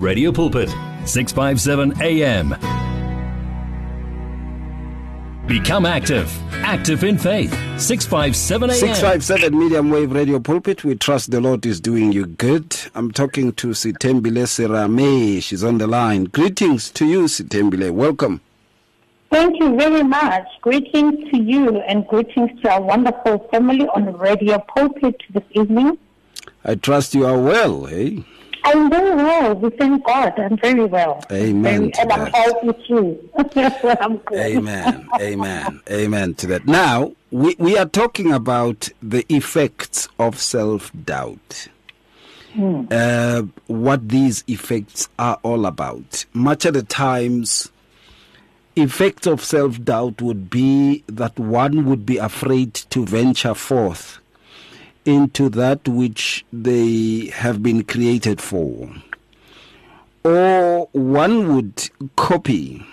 Radio Pulpit, 657 AM. Become active. Active in faith. 657 AM. 657 medium wave radio pulpit. We trust the Lord is doing you good. I'm talking to Sthembile Serame. She's on the line. Greetings to you, Sthembile. Welcome. Thank you very much. Greetings to you and greetings to our wonderful family on Radio Pulpit this evening. I trust you are well, eh? I'm very well. We thank God. I'm very well. Amen. Very, and I'm healthy too. I'm. Amen. Amen. Amen to that. Now, we, we are talking about the effects of self doubt. Hmm. Uh, what these effects are all about. Much of the times, effects of self doubt would be that one would be afraid to venture forth into that which they have been created for. Or one would copy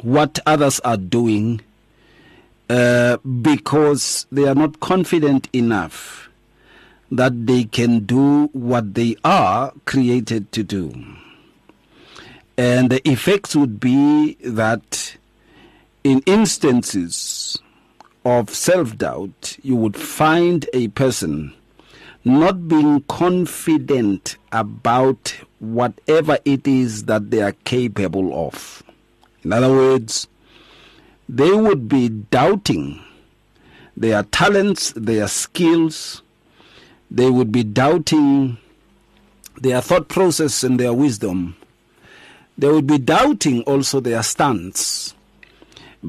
what others are doing uh, because they are not confident enough that they can do what they are created to do. And the effects would be that in instances of self doubt, you would find a person not being confident about whatever it is that they are capable of. In other words, they would be doubting their talents, their skills, they would be doubting their thought process and their wisdom. They would be doubting also their stance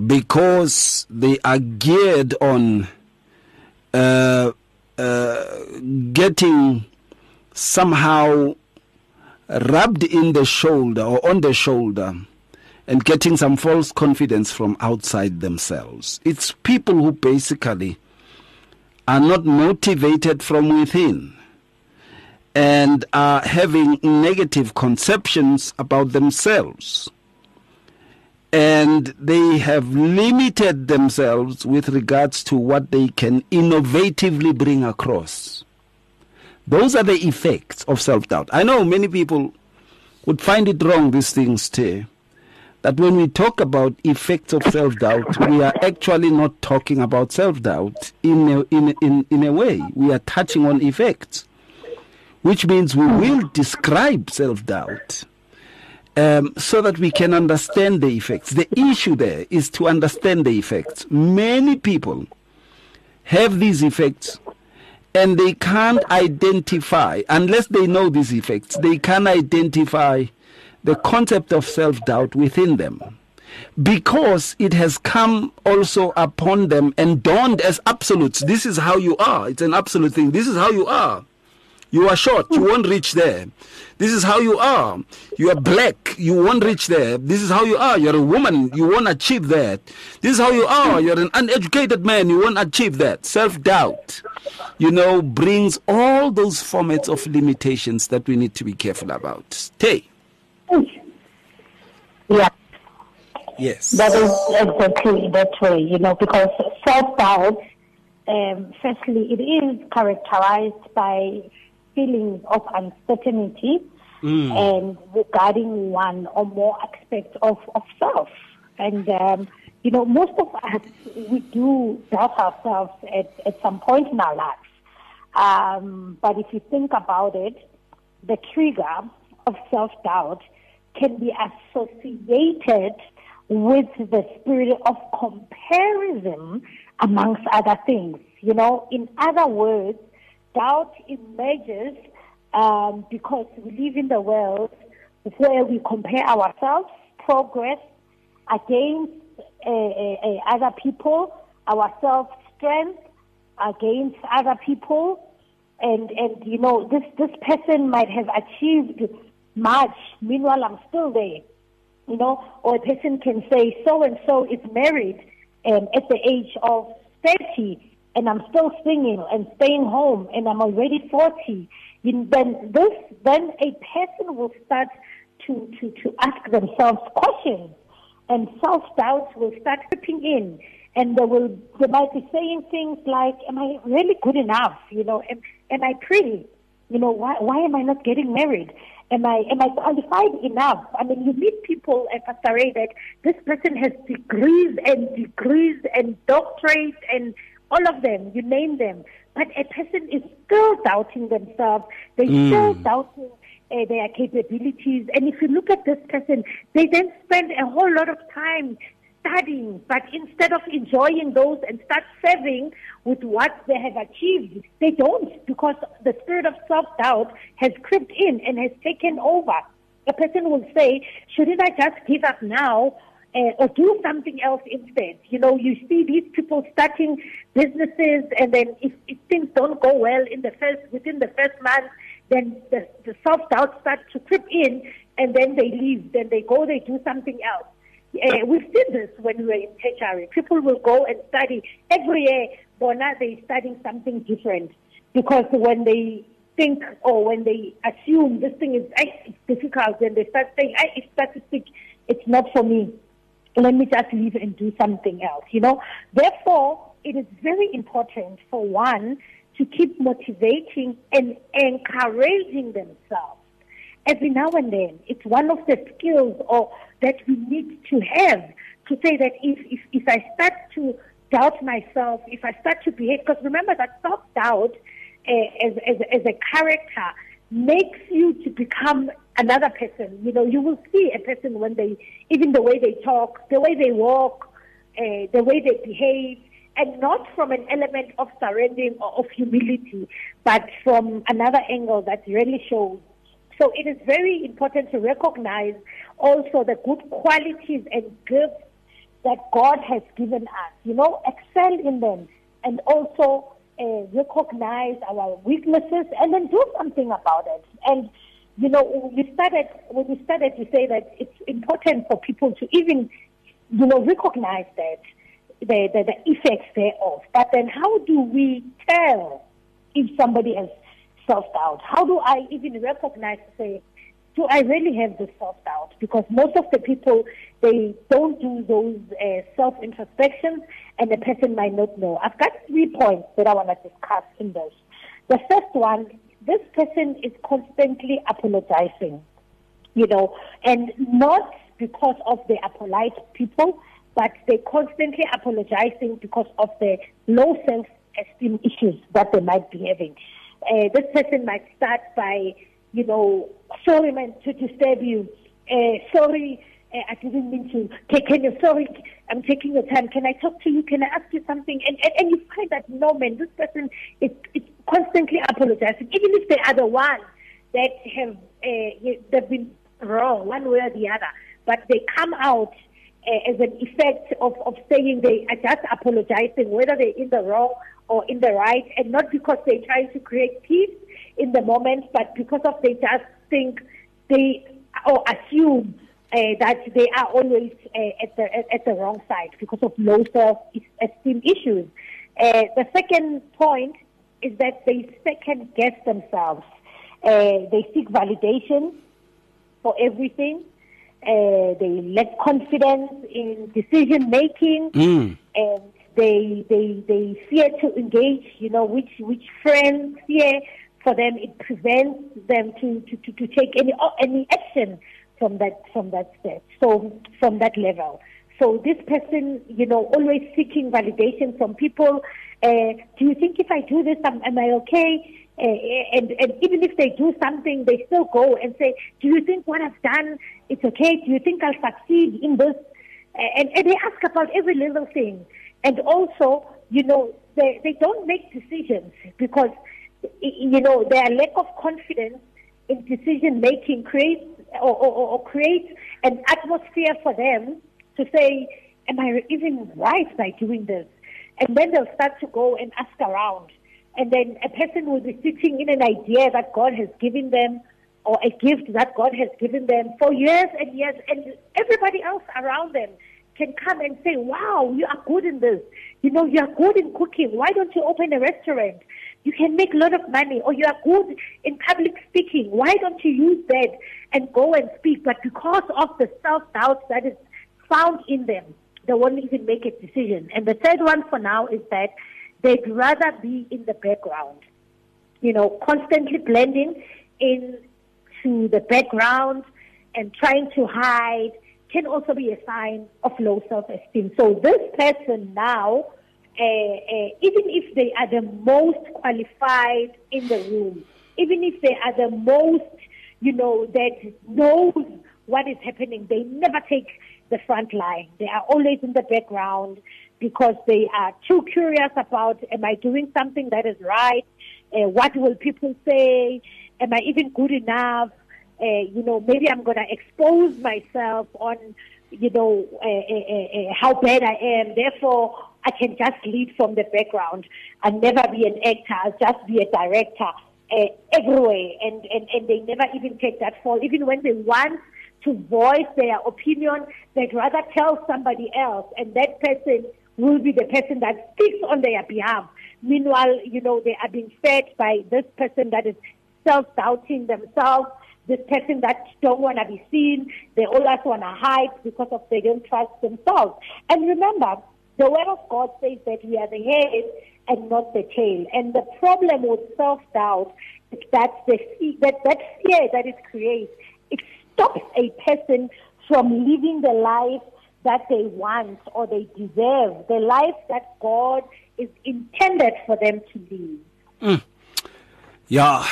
because they are geared on uh, uh, getting somehow rubbed in the shoulder or on the shoulder and getting some false confidence from outside themselves. It's people who basically are not motivated from within and are having negative conceptions about themselves and they have limited themselves with regards to what they can innovatively bring across. Those are the effects of self doubt. I know many people would find it wrong, these things, too. That when we talk about effects of self doubt, we are actually not talking about self doubt in a, in, in, in a way. We are touching on effects, which means we will describe self doubt um, so that we can understand the effects. The issue there is to understand the effects. Many people have these effects and they can't identify, unless they know these effects, they can't identify the concept of self doubt within them. Because it has come also upon them and dawned as absolutes. This is how you are. It's an absolute thing. This is how you are. You are short, you won't reach there. This is how you are. You are black, you won't reach there. This is how you are. You're a woman, you won't achieve that. This is how you are. You're an uneducated man, you won't achieve that. Self doubt, you know, brings all those formats of limitations that we need to be careful about. Stay. Yeah, Yes. that is exactly that way, you know, because self doubt, um, firstly, it is characterized by feelings of uncertainty and regarding one or more aspects of, of self. And, um, you know, most of us, we do doubt ourselves at, at some point in our lives. Um, but if you think about it, the trigger of self doubt can be associated with the spirit of comparison amongst other things. You know, in other words, doubt emerges um, because we live in the world where we compare ourselves, progress against uh, uh, uh, other people, our self strength against other people, and and you know this this person might have achieved much, meanwhile I'm still there, you know, or a person can say so and so is married um, at the age of thirty and I'm still singing and staying home and I'm already 40, you- then this, then a person will start to, to, to ask themselves questions and self-doubts will start creeping in and they will, they might be saying things like, am I really good enough? You know, am, am I pretty? You know, why, why am I not getting married? Am I am I qualified enough? I mean, you meet people at Ray that this person has degrees and degrees and doctorates and all of them. You name them, but a person is still doubting themselves. They're mm. still doubting uh, their capabilities. And if you look at this person, they then spend a whole lot of time studying, but instead of enjoying those and start serving with what they have achieved, they don't because the spirit of self-doubt has crept in and has taken over. A person will say, shouldn't I just give up now uh, or do something else instead. You know, you see these people starting businesses, and then if, if things don't go well in the first within the first month, then the, the self doubt starts to creep in, and then they leave. Then they go, they do something else. Uh, we've seen this when we were in tertiary. People will go and study every year. Bona, they're studying something different because when they think or when they assume this thing is difficult, then they start saying, "It's statistic. It's not for me. Let me just leave and do something else." You know. Therefore, it is very important for one to keep motivating and encouraging themselves every now and then. It's one of the skills or that we need to have to say that if, if, if I start to doubt myself, if I start to behave, because remember that self-doubt uh, as, as, as a character makes you to become another person. You know, you will see a person when they, even the way they talk, the way they walk, uh, the way they behave, and not from an element of surrendering or of humility, but from another angle that really shows so it is very important to recognize also the good qualities and gifts that God has given us. You know, excel in them and also uh, recognize our weaknesses and then do something about it. And you know, we started when we started to say that it's important for people to even, you know, recognize that the, the, the effects thereof. But then, how do we tell if somebody has self-doubt? How do I even recognize, say, do I really have this self-doubt? Because most of the people, they don't do those uh, self-introspections and the person might not know. I've got three points that I want to discuss in this. The first one, this person is constantly apologizing, you know, and not because of they are polite people, but they're constantly apologizing because of the low self-esteem issues that they might be having uh, this person might start by, you know, sorry, man, to disturb you. Uh, sorry, uh, I didn't mean to take Can you, sorry, I'm taking your time. Can I talk to you? Can I ask you something? And, and, and you find that, no, man, this person is, is constantly apologizing, even if they are the ones that have uh, they've been wrong one way or the other. But they come out uh, as an effect of, of saying they are just apologizing, whether they're in the wrong or in the right, and not because they're trying to create peace in the moment, but because of they just think they or assume uh, that they are always uh, at the at the wrong side because of low self-esteem issues. Uh, the second point is that they second guess themselves. Uh, they seek validation for everything. Uh, they lack confidence in decision making, mm. and they they they fear to engage. You know, which which friends fear for them it prevents them to to, to, to take any any action from that from that step. So from that level. So this person, you know, always seeking validation from people. Uh, do you think if I do this, am, am I okay? Uh, and, and even if they do something, they still go and say, do you think what I've done, it's okay? Do you think I'll succeed in this? And, and they ask about every little thing. And also, you know, they, they don't make decisions because, you know, their lack of confidence in decision making creates or, or, or creates an atmosphere for them to say, am I even right by doing this? And then they'll start to go and ask around. And then a person will be sitting in an idea that God has given them or a gift that God has given them for years and years, and everybody else around them can come and say, wow, you are good in this. You know, you are good in cooking. Why don't you open a restaurant? You can make a lot of money. Or you are good in public speaking. Why don't you use that and go and speak? But because of the self-doubt that is found in them, they won't even make a decision. And the third one for now is that they'd rather be in the background, you know, constantly blending in to the background and trying to hide can also be a sign of low self-esteem. So this person now, uh, uh, even if they are the most qualified in the room, even if they are the most, you know, that knows what is happening, they never take the front line. They are always in the background because they are too curious about, am I doing something that is right? Uh, what will people say? Am I even good enough? Uh, you know, maybe I'm going to expose myself on, you know, uh, uh, uh, how bad I am. Therefore, I can just lead from the background and never be an actor. I'll just be a director uh, everywhere. And, and, and they never even take that fall. Even when they want to voice their opinion, they'd rather tell somebody else. And that person will be the person that speaks on their behalf. Meanwhile, you know, they are being fed by this person that is self-doubting themselves, this person that don't want to be seen. They always want to hide because of they don't trust themselves. And remember, the word of God says that we are the head and not the tail. And the problem with self-doubt is that the that, that fear that it creates, it stops a person from living the life that they want or they deserve, the life that God is intended for them to live. Mm. Yeah,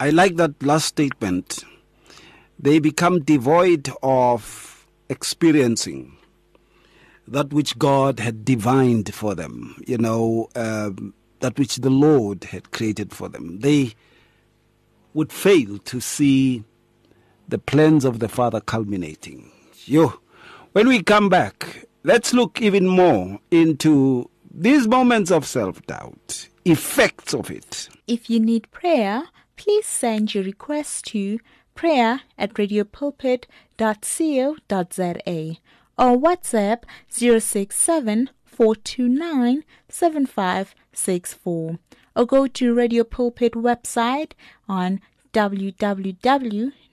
I like that last statement. They become devoid of experiencing that which God had divined for them, you know, um, that which the Lord had created for them. They would fail to see the plans of the Father culminating. Yo, when we come back, let's look even more into these moments of self doubt, effects of it. If you need prayer, please send your request to prayer at radiopulpit.co.za or WhatsApp 067 429 or go to Radio Pulpit website on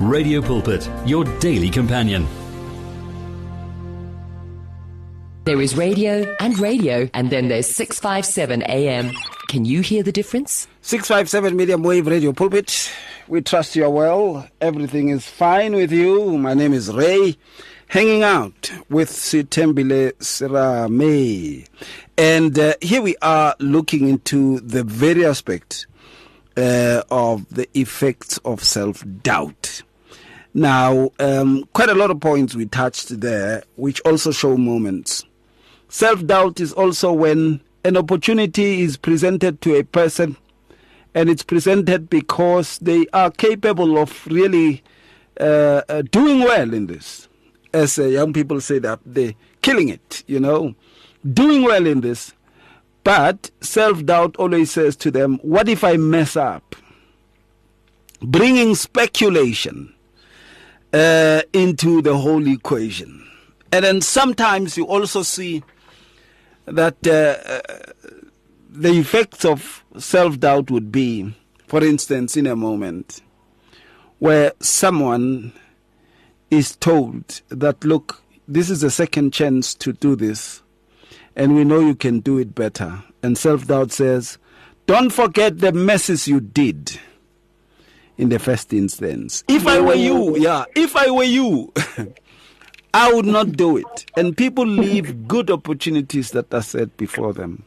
Radio Pulpit, your daily companion. There is radio and radio, and then there's 657 AM. Can you hear the difference? 657 medium wave radio pulpit. We trust you are well. Everything is fine with you. My name is Ray, hanging out with Sthembile Serame. And uh, here we are looking into the very aspect uh, of the effects of self doubt. Now, um, quite a lot of points we touched there, which also show moments. Self doubt is also when an opportunity is presented to a person and it's presented because they are capable of really uh, uh, doing well in this. As uh, young people say that they're killing it, you know, doing well in this. But self doubt always says to them, What if I mess up? Bringing speculation uh, into the whole equation. And then sometimes you also see that uh, the effects of self doubt would be, for instance, in a moment where someone is told that, look, this is a second chance to do this, and we know you can do it better. And self doubt says, don't forget the messes you did in the first instance. If I were you, yeah, if I were you, I would not do it. And people leave good opportunities that are set before them.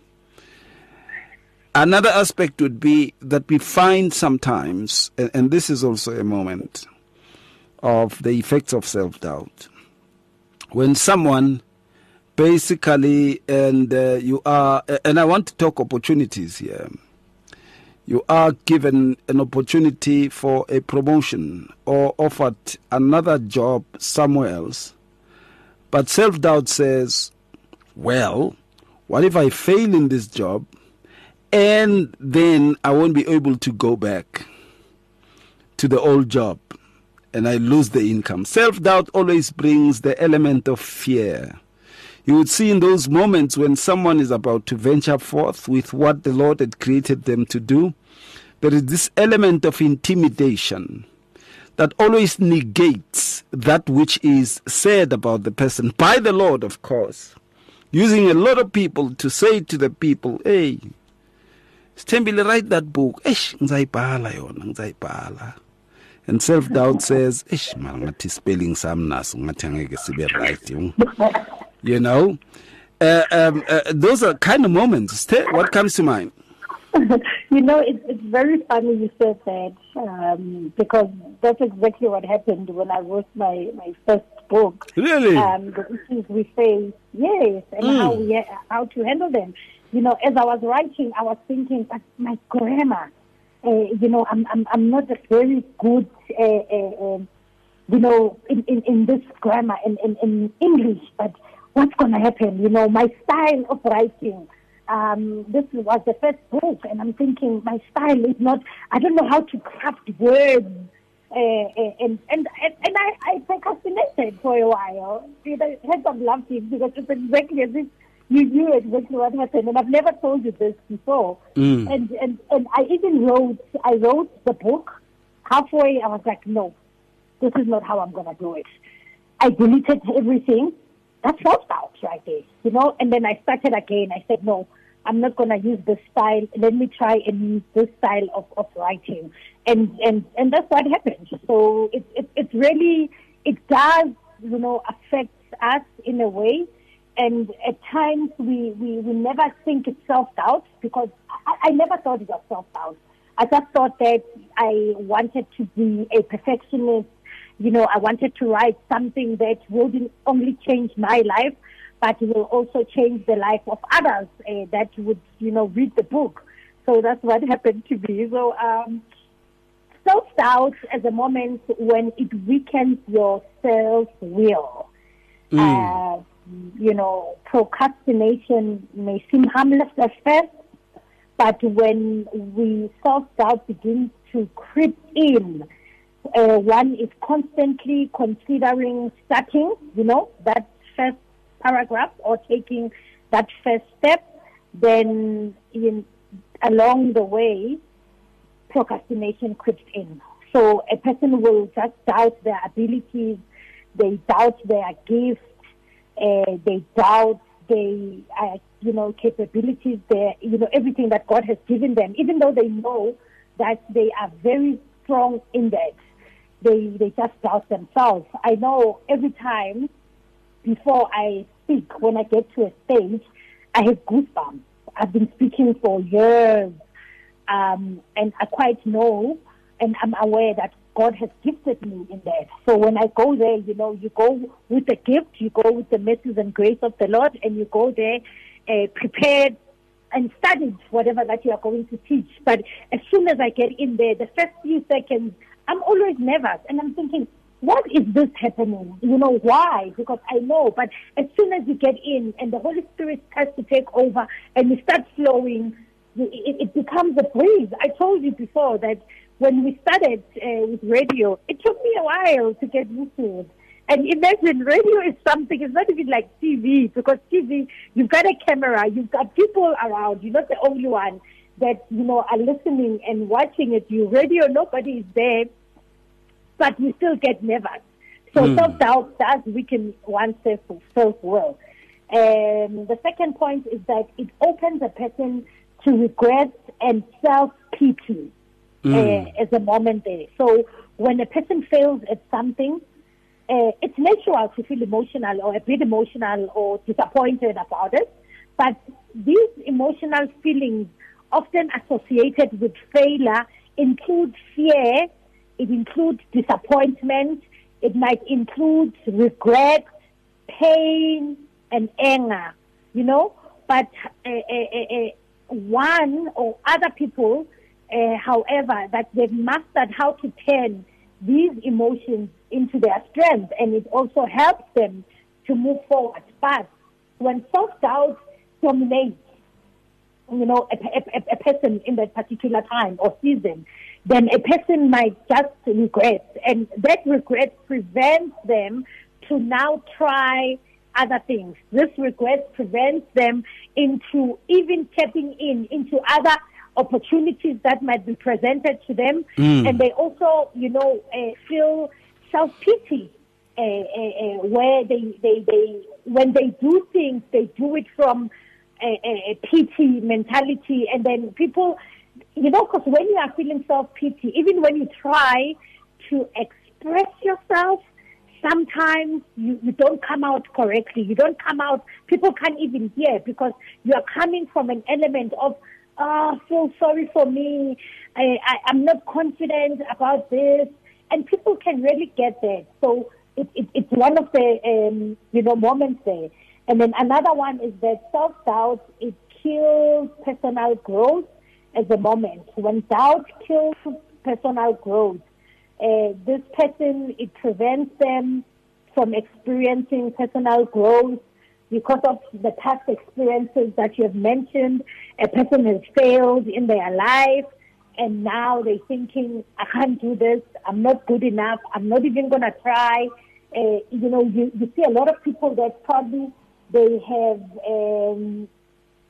Another aspect would be that we find sometimes, and, and this is also a moment of the effects of self doubt, when someone basically, and uh, you are, and I want to talk opportunities here. You are given an opportunity for a promotion or offered another job somewhere else, but self doubt says, well, what if I fail in this job and then I won't be able to go back to the old job and I lose the income? Self doubt always brings the element of fear. You would see in those moments when someone is about to venture forth with what the Lord had created them to do, there is this element of intimidation that always negates that which is said about the person by the Lord, of course using a lot of people to say to the people, hey, Sthembile, write that book. Eish, ngizayibhala yona, ngizayibhala. And self-doubt says, eish, man, ngathi spelling sam naso, ngathi angeke sibe right. You know? Uh, um, uh, those are kind of moments. What comes to mind? you know, it's, it's very funny you said that um, because that's exactly what happened when I wrote my, my first book. Really? Um, the issues we face, yes, and mm. how we how to handle them. You know, as I was writing, I was thinking, but my grammar, uh, you know, I'm I'm I'm not a very good, uh, uh, um, you know, in, in, in this grammar in, in, in English, but what's going to happen? You know, my style of writing um, this was the first book, and I'm thinking my style is not. I don't know how to craft words, uh, uh and and and, and I, I procrastinated for a while. You know, heads up laughing because it's exactly as if you knew exactly what happened, and I've never told you this before. Mm. And and and I even wrote. I wrote the book. Halfway, I was like, no, this is not how I'm gonna do it. I deleted everything. That's self doubt right there, you know. And then I started again. I said, no, I'm not going to use this style. Let me try and use this style of, of writing. And, and, and that's what happened. So it, it, it really, it does, you know, affect us in a way. And at times we, we, we never think it's self-doubt because I, I never thought it was self-doubt. I just thought that I wanted to be a perfectionist. You know, I wanted to write something that wouldn't only change my life, but will also change the life of others uh, that would, you know, read the book. So that's what happened to me. So um, self-doubt is a moment when it weakens your self-will. Mm. Uh, you know, procrastination may seem harmless at first, but when we self-doubt begins to creep in, uh, one is constantly considering starting, you know, that first paragraph or taking that first step, then in, along the way, procrastination creeps in. So a person will just doubt their abilities, they doubt their gifts, uh, they doubt their, uh, you know, capabilities, their, you know, everything that God has given them, even though they know that they are very strong in that. They, they just doubt themselves. I know every time before I speak, when I get to a stage, I have goosebumps. I've been speaking for years, um, and I quite know and I'm aware that God has gifted me in that. So when I go there, you know, you go with the gift, you go with the mercies and grace of the Lord, and you go there uh, prepared and studied whatever that you are going to teach. But as soon as I get in there, the first few seconds, I'm always nervous, and I'm thinking, what is this happening? You know, why? Because I know, but as soon as you get in and the Holy Spirit starts to take over and you start flowing, it, it becomes a breeze. I told you before that when we started uh, with radio, it took me a while to get used to it. And imagine radio is something, it's not even like TV, because TV, you've got a camera, you've got people around, you're not the only one that, you know, are listening and watching it. You radio, nobody is there but we still get nervous. So mm. self doubt does weaken one's self will. Um, the second point is that it opens a person to regret and self pity mm. uh, as a moment there. So when a person fails at something, uh, it's natural to feel emotional or a bit emotional or disappointed about it. But these emotional feelings, often associated with failure, include fear it includes disappointment. It might include regret, pain, and anger, you know. But uh, uh, one or other people, however, that they've mastered how to turn these emotions into their strength, and it also helps them to move forward. But when self doubt dominates, you know, a, a, a, person in that particular time or season, then a person might just regret, and that regret prevents them to now try other things. This regret prevents them into even tapping in into other opportunities that might be presented to them, mm. and they also, you know, uh, feel self pity uh, uh, uh, where they, they they when they do things, they do it from a, a, a pity mentality, and then people, you know, because when you are feeling self pity, even when you try to express yourself sometimes you, you don't come out correctly. You don't come out, people can't even hear because you are coming from an element of, oh, feel sorry for me. I, I, I'm not confident about this. And people can really get that. So it, it, it's one of the, um, you know, moments there. And then another one is that self-doubt, it kills personal growth as the moment. When doubt kills personal growth, uh, this person, it prevents them from experiencing personal growth because of the past experiences that you have mentioned. A person has failed in their life and now they're thinking, I can't do this, I'm not good enough, I'm not even going to try. Uh, you know, you, you see a lot of people that probably they have um,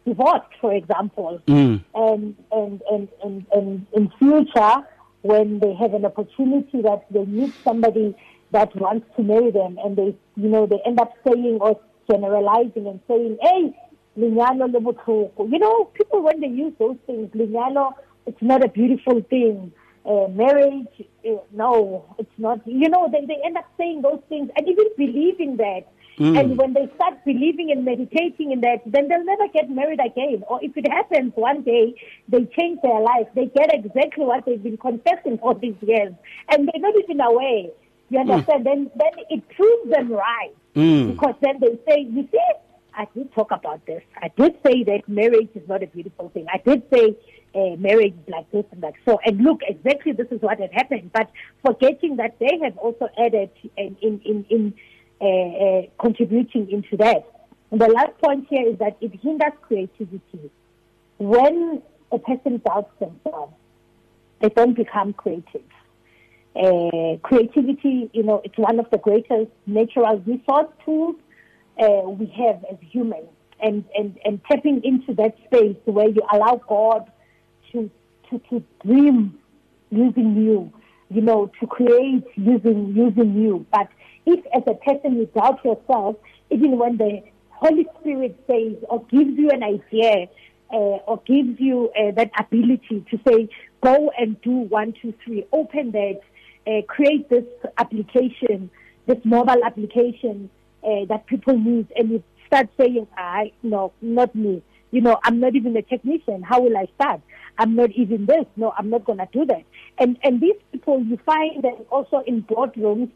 divorced, for example, mm. and, and, and, and, and in future, when they have an opportunity that they meet somebody that wants to marry them and they, you know, they end up saying or generalizing and saying, hey, linyalo le You know, people when they use those things, linyalo, it's not a beautiful thing. Uh, marriage, uh, no, it's not. You know, they, they end up saying those things and even believing that. Mm. And when they start believing and meditating in that, then they'll never get married again. Or if it happens one day, they change their life. They get exactly what they've been confessing for these years. And they're not even aware. You mm. understand? Mm. Then, then it proves them right. Mm. Because then they say, you see, I did talk about this. I did say that marriage is not a beautiful thing. I did say uh, marriage is like this and that. So, and look, exactly this is what had happened. But forgetting that they have also added in, in, in, in uh, uh, contributing into that. And the last point here is that it hinders creativity. When a person doubts themselves, they don't become creative. Uh, creativity, you know, it's one of the greatest natural resource tools uh, we have as humans. And, and, and tapping into that space where you allow God to, to, to dream using you, you know, to create using, using you. But if as a person you doubt yourself, even when the Holy Spirit says or gives you an idea uh, or gives you uh, that ability to say, go and do one, two, three, open that, uh, create this application, this mobile application uh, that people need, and you start saying, I, no, not me. You know, I'm not even a technician. How will I start? I'm not even this. No, I'm not going to do that. And and these people, you find them also in boardrooms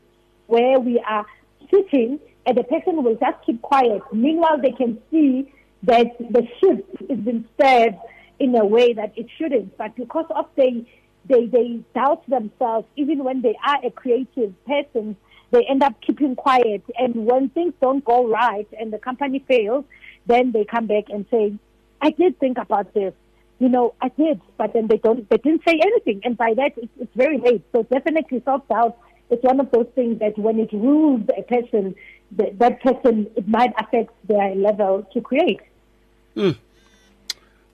where we are sitting and the person will just keep quiet. Meanwhile, they can see that the ship is being served in a way that it shouldn't. But because of they, they, they doubt themselves, even when they are a creative person, they end up keeping quiet. And when things don't go right and the company fails, then they come back and say, I did think about this. You know, I did, but then they don't, they didn't say anything. And by that, it's, it's very late. So definitely self-doubt it's one of those things that when it rules a person, that, that person, it might affect their level to create. Mm.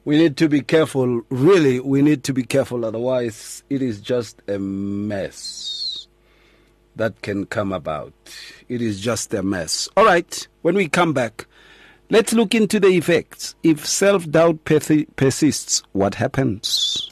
We need to be careful. Really, we need to be careful. Otherwise, it is just a mess that can come about. It is just a mess. All right, when we come back, let's look into the effects. If self doubt persists, what happens?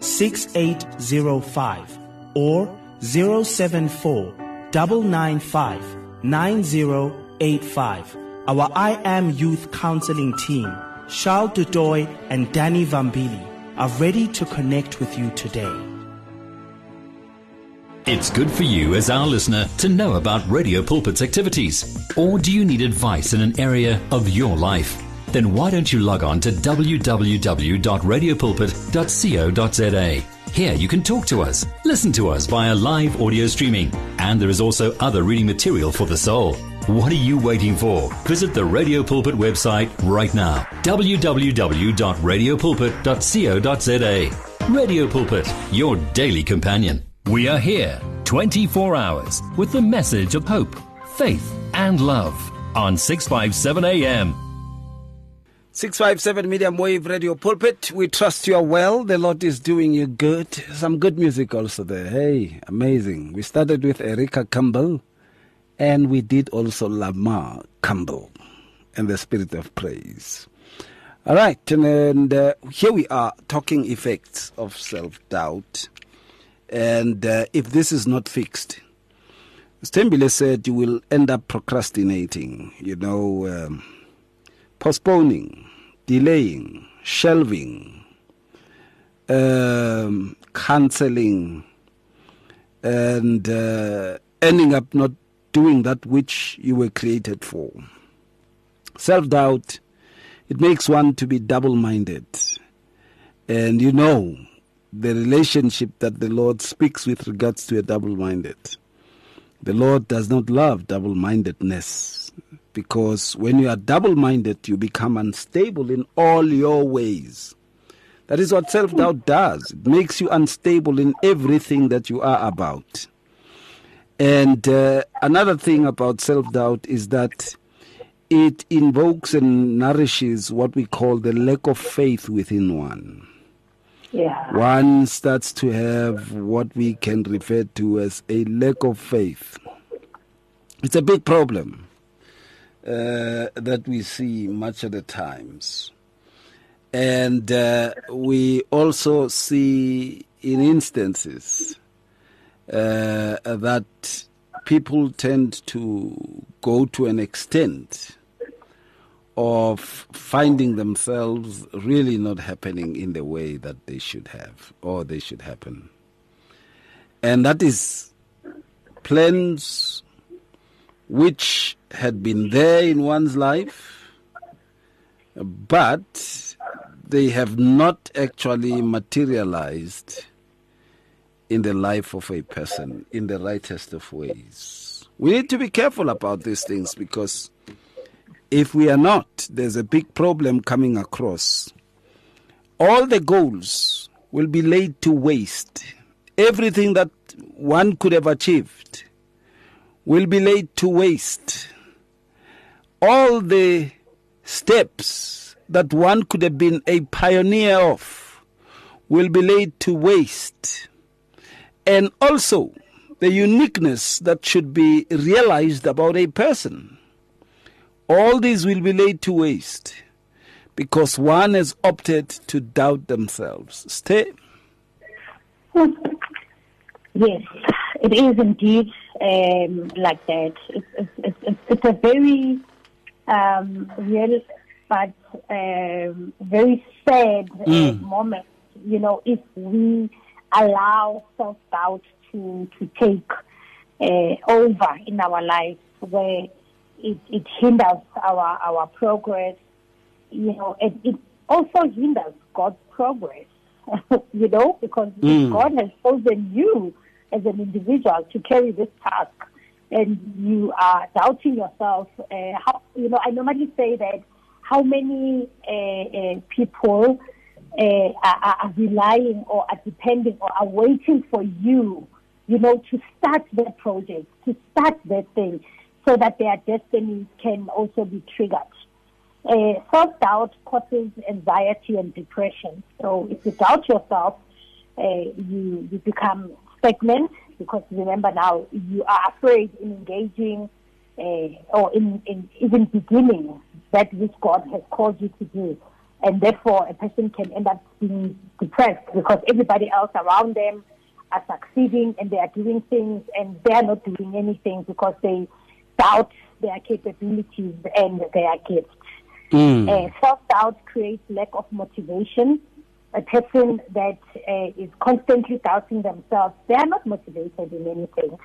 6805 or 074 Our I Am Youth Counseling team, Charles Dudoy and Danny Vambili, are ready to connect with you today. It's good for you as our listener to know about Radio Pulpit's activities. Or do you need advice in an area of your life? Then why don't you log on to www.radiopulpit.co.za? Here you can talk to us, listen to us via live audio streaming, and there is also other reading material for the soul. What are you waiting for? Visit the Radio Pulpit website right now www.radiopulpit.co.za. Radio Pulpit, your daily companion. We are here 24 hours with the message of hope, faith, and love on 657 AM. 657 medium wave radio pulpit. We trust you are well. The Lord is doing you good. Some good music also there. Hey, amazing. We started with Erica Campbell and we did also Lamar Campbell and the spirit of praise. All right, and, and uh, here we are talking effects of self doubt. And uh, if this is not fixed, Sthembile said you will end up procrastinating, you know, um, postponing, delaying, shelving, um, cancelling, and uh, ending up not doing that which you were created for. Self doubt, it makes one to be double minded. And you know, the relationship that the Lord speaks with regards to a double minded. The Lord does not love double mindedness because when you are double minded, you become unstable in all your ways. That is what self doubt does. It makes you unstable in everything that you are about. And uh, another thing about self doubt is that it invokes and nourishes what we call the lack of faith within one. Yeah. One starts to have what we can refer to as a lack of faith. It's a big problem uh, that we see much of the times. And uh, we also see in instances uh, that people tend to go to an extent of finding themselves really not happening in the way that they should have or they should happen. And that is plans which had been there in one's life, but they have not actually materialized in the life of a person in the rightest of ways. We need to be careful about these things because if we are not, there's a big problem coming across. All the goals will be laid to waste. Everything that one could have achieved will be laid to waste. All the steps that one could have been a pioneer of will be laid to waste. And also, the uniqueness that should be realized about a person. All these will be laid to waste because one has opted to doubt themselves. Stay. Yes, it is indeed um, like that. It's, it's, it's, it's a very um, real but um, very sad uh, Mm. moment, you know, if we allow self doubt to, to take uh, over in our lives where it, it hinders our, our progress, you know, it, it also hinders God's progress, you know, because Mm. God has chosen you as an individual to carry this task and you are doubting yourself. Uh, how, you know, I normally say that how many uh, uh, people uh, are, are relying or are depending or are waiting for you, you know, to start their project, to start their thing, so that their destinies can also be triggered. Uh, Self doubt causes anxiety and depression. So if you doubt yourself, uh, you you become stagnant because remember now you are afraid in engaging uh, or in, in even beginning that which God has called you to do. And therefore, a person can end up being depressed because everybody else around them are succeeding and they are doing things and they are not doing anything because they doubt their capabilities and their gifts. Mm. Uh, Self doubt creates lack of motivation. A person that uh, is constantly doubting themselves, they are not motivated in anything.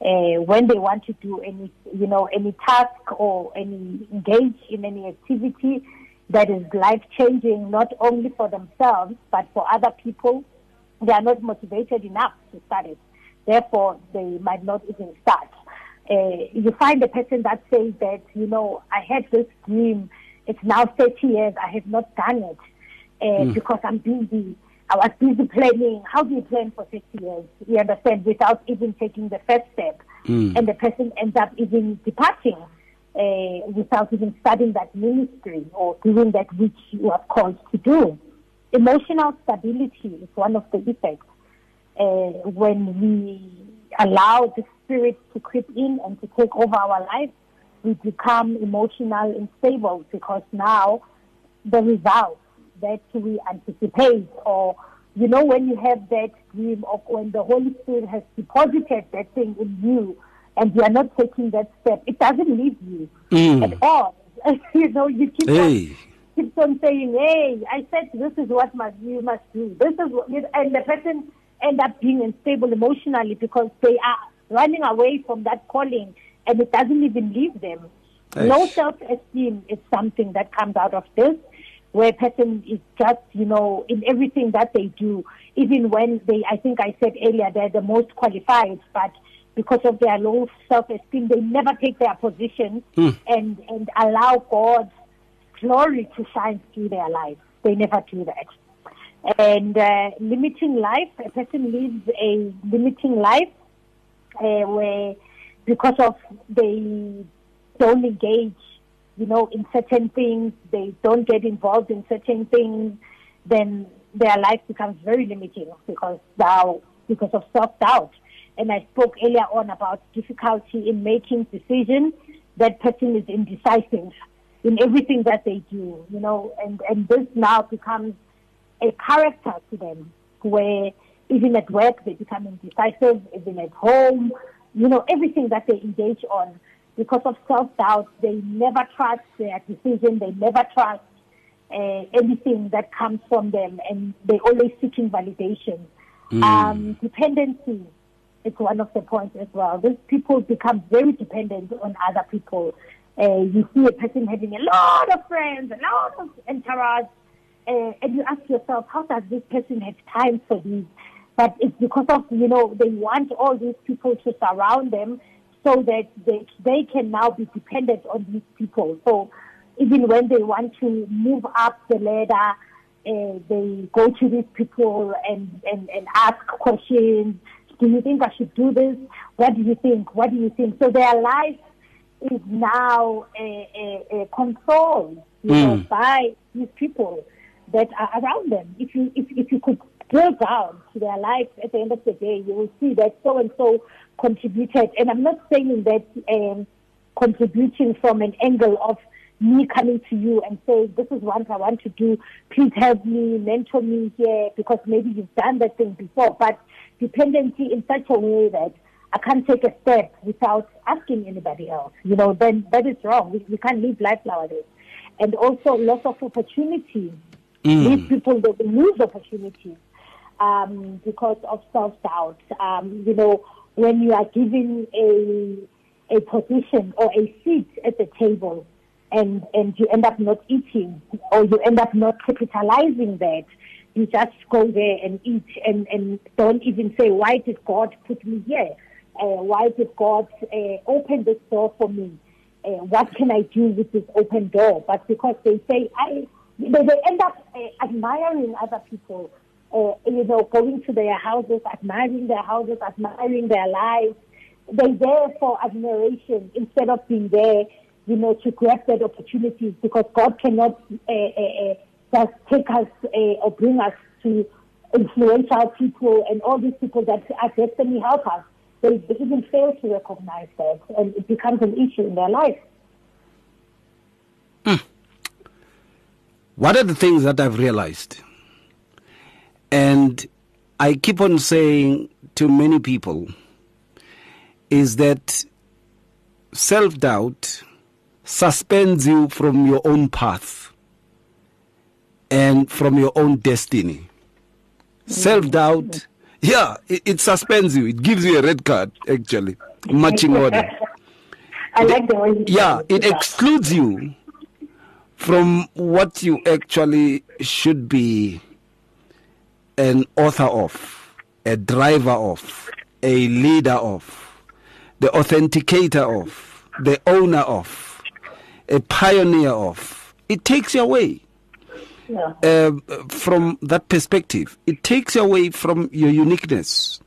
Uh, when they want to do any, you know, any task or any engage in any activity that is life changing, not only for themselves but for other people, they are not motivated enough to start it. Therefore, they might not even start. Uh, you find a person that says that, you know, I had this dream it's now 30 years. I have not done it uh, mm. because I'm busy. I was busy planning. How do you plan for 30 years? You understand? Without even taking the first step. Mm. And the person ends up even departing uh, without even studying that ministry or doing that which you are called to do. Emotional stability is one of the effects. Uh, when we allow the spirit to creep in and to take over our lives, we become emotional unstable because now the results that we anticipate or you know when you have that dream of when the Holy Spirit has deposited that thing in you and you are not taking that step, it doesn't leave you mm. at all. you know, you keep hey. on, keep on saying, Hey, I said this is what must you must do. This is what and the person end up being unstable emotionally because they are running away from that calling and it doesn't even leave them. Eish. Low self-esteem is something that comes out of this, where a person is just, you know, in everything that they do, even when they, I think I said earlier, they're the most qualified, but because of their low self-esteem, they never take their position hmm. and, and allow God's glory to shine through their life. They never do that. And uh, limiting life, a person lives a limiting life uh, where because of they don't engage, you know, in certain things, they don't get involved in certain things, then their life becomes very limiting because now because of self doubt. And I spoke earlier on about difficulty in making decisions. That person is indecisive in everything that they do, you know, and, and this now becomes a character to them where even at work they become indecisive, even at home, you know, everything that they engage on. Because of self-doubt, they never trust their decision. They never trust uh, anything that comes from them, and they're always seeking validation. Mm. Um, dependency is one of the points as well. These people become very dependent on other people. Uh, you see a person having a lot of friends, a lot of entourage, uh, and you ask yourself, how does this person have time for these? But it's because of, you know, they want all these people to surround them so that they, they can now be dependent on these people. So even when they want to move up the ladder, uh, they go to these people and, and, and ask questions. Do you think I should do this? What do you think? What do you think? So their life is now uh, uh, controlled you mm. know, by these people that are around them. If you if, if you could drill down to their life at the end of the day, you will see that so and so contributed. And I'm not saying that um, contributing from an angle of me coming to you and saying, this is what I want to do. Please help me, mentor me here, because maybe you've done that thing before. But dependency in such a way that I can't take a step without asking anybody else, you know, then that is wrong. We, we can't live life nowadays. And also loss of opportunity. Mm. These people, they lose opportunities um, because of self-doubt. Um, you know, when you are given a, a position or a seat at the table and, and you end up not eating or you end up not capitalizing that, you just go there and eat and, and don't even say, why did God put me here? Uh, why did God uh, open this door for me? Uh, what can I do with this open door? But because they say, I, they, they end up uh, admiring other people uh, you know, going to their houses, admiring their houses, admiring their lives. They're there for admiration instead of being there, you know, to grab that opportunities because God cannot uh, uh, uh just take us uh, or bring us to influential people and all these people that are destiny help us. They, they even fail to recognize that and it becomes an issue in their life. Mm. What are the things that I've realized? And I keep on saying to many people is that self doubt suspends you from your own path and from your own destiny. Mm. Self doubt, yeah, it, it, suspends you. It gives you a red card, actually, matching order. I like the way Yeah, it excludes you from what you actually should be an author of, a driver of, a leader of, the authenticator of, the owner of, a pioneer of. It takes you away. Yeah. Uh, from that perspective, it takes you away from your uniqueness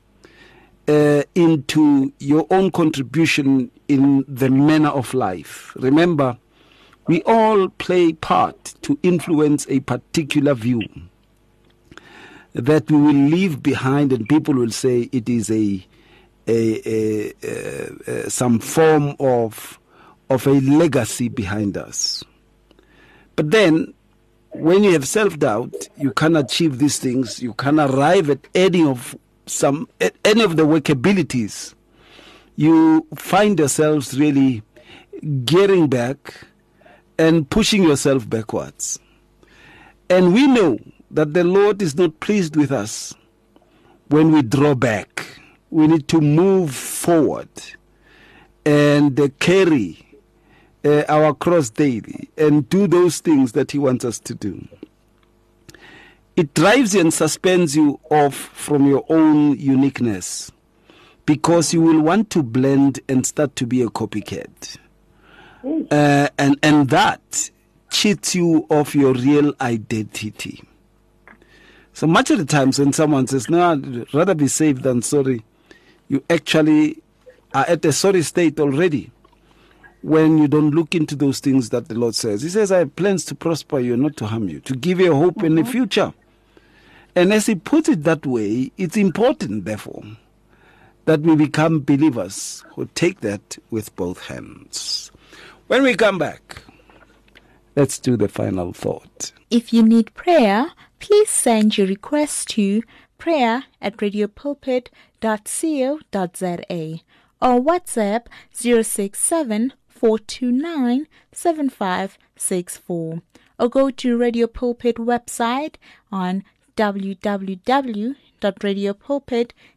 uh, into your own contribution in the manner of life. Remember, we all play part to influence a particular view that we will leave behind, and people will say it is a, a, a, a some form of of a legacy behind us. But then, when you have self doubt, you can achieve these things. You can arrive at any of some any of the workabilities. You find yourselves really gearing back and pushing yourself backwards. And we know that the Lord is not pleased with us when we draw back. We need to move forward and uh, carry uh, our cross daily and do those things that He wants us to do. It drives you and suspends you off from your own uniqueness because you will want to blend and start to be a copycat. Uh, and, and that cheats you of your real identity. So much of the times when someone says, No, I'd rather be safe than sorry, you actually are at a sorry state already when you don't look into those things that the Lord says. He says, I have plans to prosper you, not to harm you, to give you hope in the mm-hmm. future. And as He puts it that way, it's important, therefore, that we become believers who take that with both hands. When we come back, let's do the final thought. If you need prayer, please send your request to prayer at radiopulpit.co.za or WhatsApp 067 429 7564 or go to Radio Pulpit website on www.radiopulpit.co.za.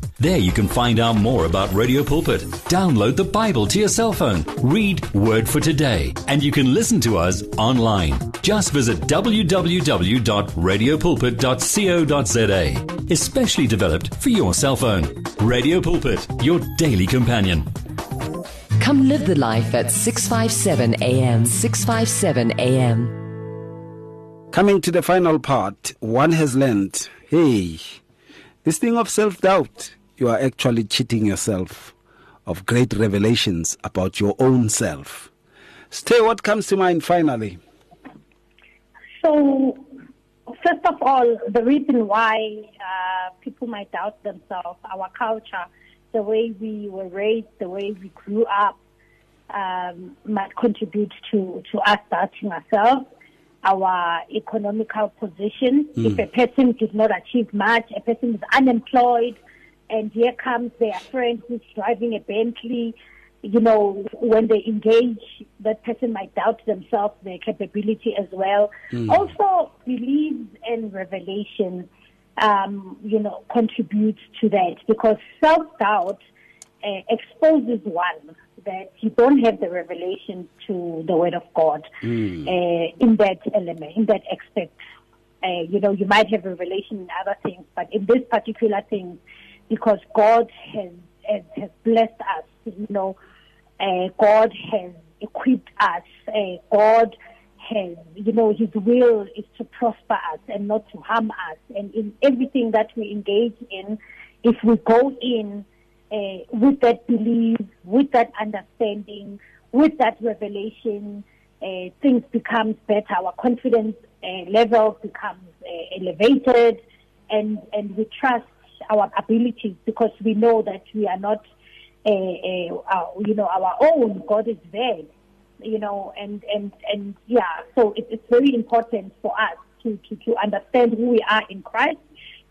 There you can find out more about Radio Pulpit. Download the Bible to your cell phone, read Word for Today, and you can listen to us online. Just visit www.radiopulpit.co.za. Especially developed for your cell phone. Radio Pulpit, your daily companion. Come live the life at 657 AM. 657 AM. Coming to the final part, one has learned hey, this thing of self doubt, you are actually cheating yourself of great revelations about your own self. Stay, what comes to mind finally? So, first of all, the reason why uh, people might doubt themselves, our culture, the way we were raised, the way we grew up, um, might contribute to, to us doubting ourselves, our economical position. If a person did not achieve much, a person is unemployed, and here comes their friend who's driving a Bentley, you know, when they engage, that person might doubt themselves, their capability as well. Also, beliefs and revelation, um, you know, contribute to that because self doubt uh, exposes one that you don't have the revelation to the Word of God uh, in that element, in that aspect. Uh, you know, you might have revelation in other things, but in this particular thing, because God has has, has blessed us, you know, uh, God has equipped us, uh, God has, you know, His will is to prosper us and not to harm us. And in everything that we engage in, if we go in uh, with that belief, with that understanding, with that revelation, uh, things becomes better. Our confidence uh, level becomes uh, elevated, and and we trust our abilities because we know that we are not, uh, uh, you know, our own. God is there, you know, and and and yeah. So it, it's very important for us to, to to understand who we are in Christ.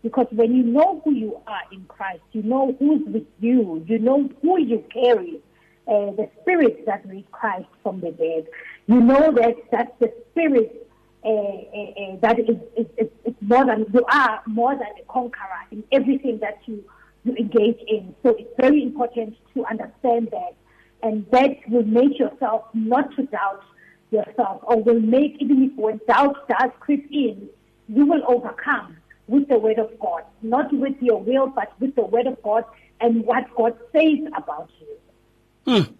Because when you know who you are in Christ, you know who's with you, you know who you carry, uh, the spirit that raised Christ from the dead. You know that that's the spirit uh, uh, uh, that is, is, is, is, more than you are more than a conqueror in everything that you you engage in. So it's very important to understand that, and that will make yourself not to doubt yourself, or will make even if when doubt does creep in, you will overcome with the word of God, not with your will, but with the word of God and what God says about you. Mm,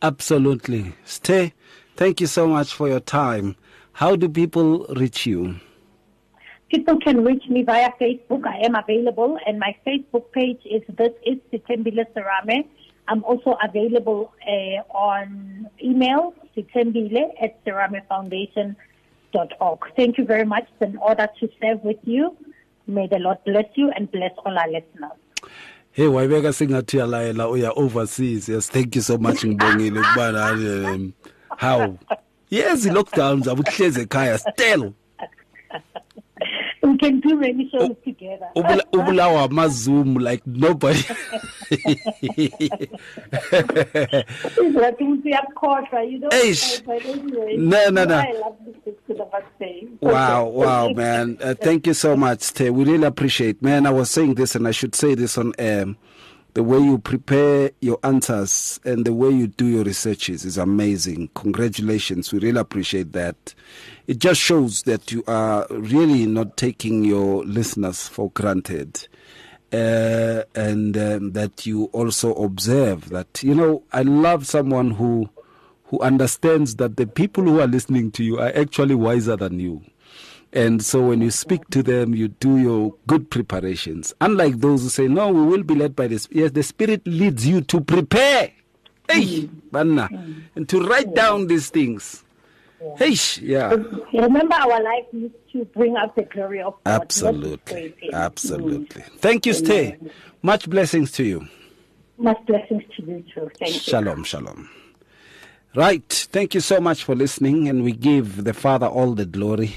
absolutely. Stay. Thank you so much for your time. How do people reach you? People can reach me via Facebook. I am available, and my Facebook page is This is Sthembile Serame. I'm also available uh, on email, sthembile at seramefoundation.org. Thank you very much. It's an honor to serve with you. May the Lord bless you and bless all our listeners. hey wayibeka singathi uyalayela uya overseas yes thank you so much ngibongile ukubana um, how yes lockdowns. i-lockdowns abuhlezi ekhaya still we can do many shows oh, together. Ubulawa amazoom like nobody. you know. Anyway, no, no, no. Wow, wow, man. Uh, thank you so much, Tay. We really appreciate. Man, I was saying this and I should say this on air. Um, the way you prepare your answers and the way you do your researches is amazing. Congratulations. We really appreciate that. It just shows that you are really not taking your listeners for granted. Uh, and um, that you also observe that you know I love someone who who understands that the people who are listening to you are actually wiser than you. And so when you speak to them, you do your good preparations. Unlike those who say, no, we will be led by this. Yes, the Spirit leads you to prepare. Hey, Banna. Mm. And to write down these things. Hey, yeah. Remember, our life needs to bring out the glory of God. Absolutely. Absolutely. Thank you, Stay. Much blessings to you. Much blessings to you too. Thank you. Shalom, shalom. Right. Thank you so much for listening, and we give the Father all the glory.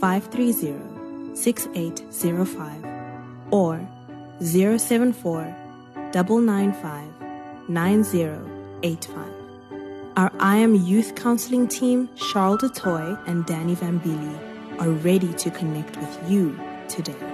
530 6805 or 074 995 9085. Our I Am Youth Counseling team, Charles DeToy and Danny Vambili, are ready to connect with you today.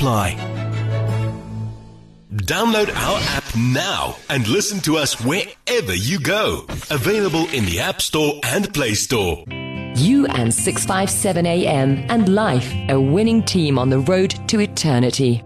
apply. Download our app now and listen to us wherever you go. Available in the App Store and Play Store. You and 657 AM and life, a winning team on the road to eternity.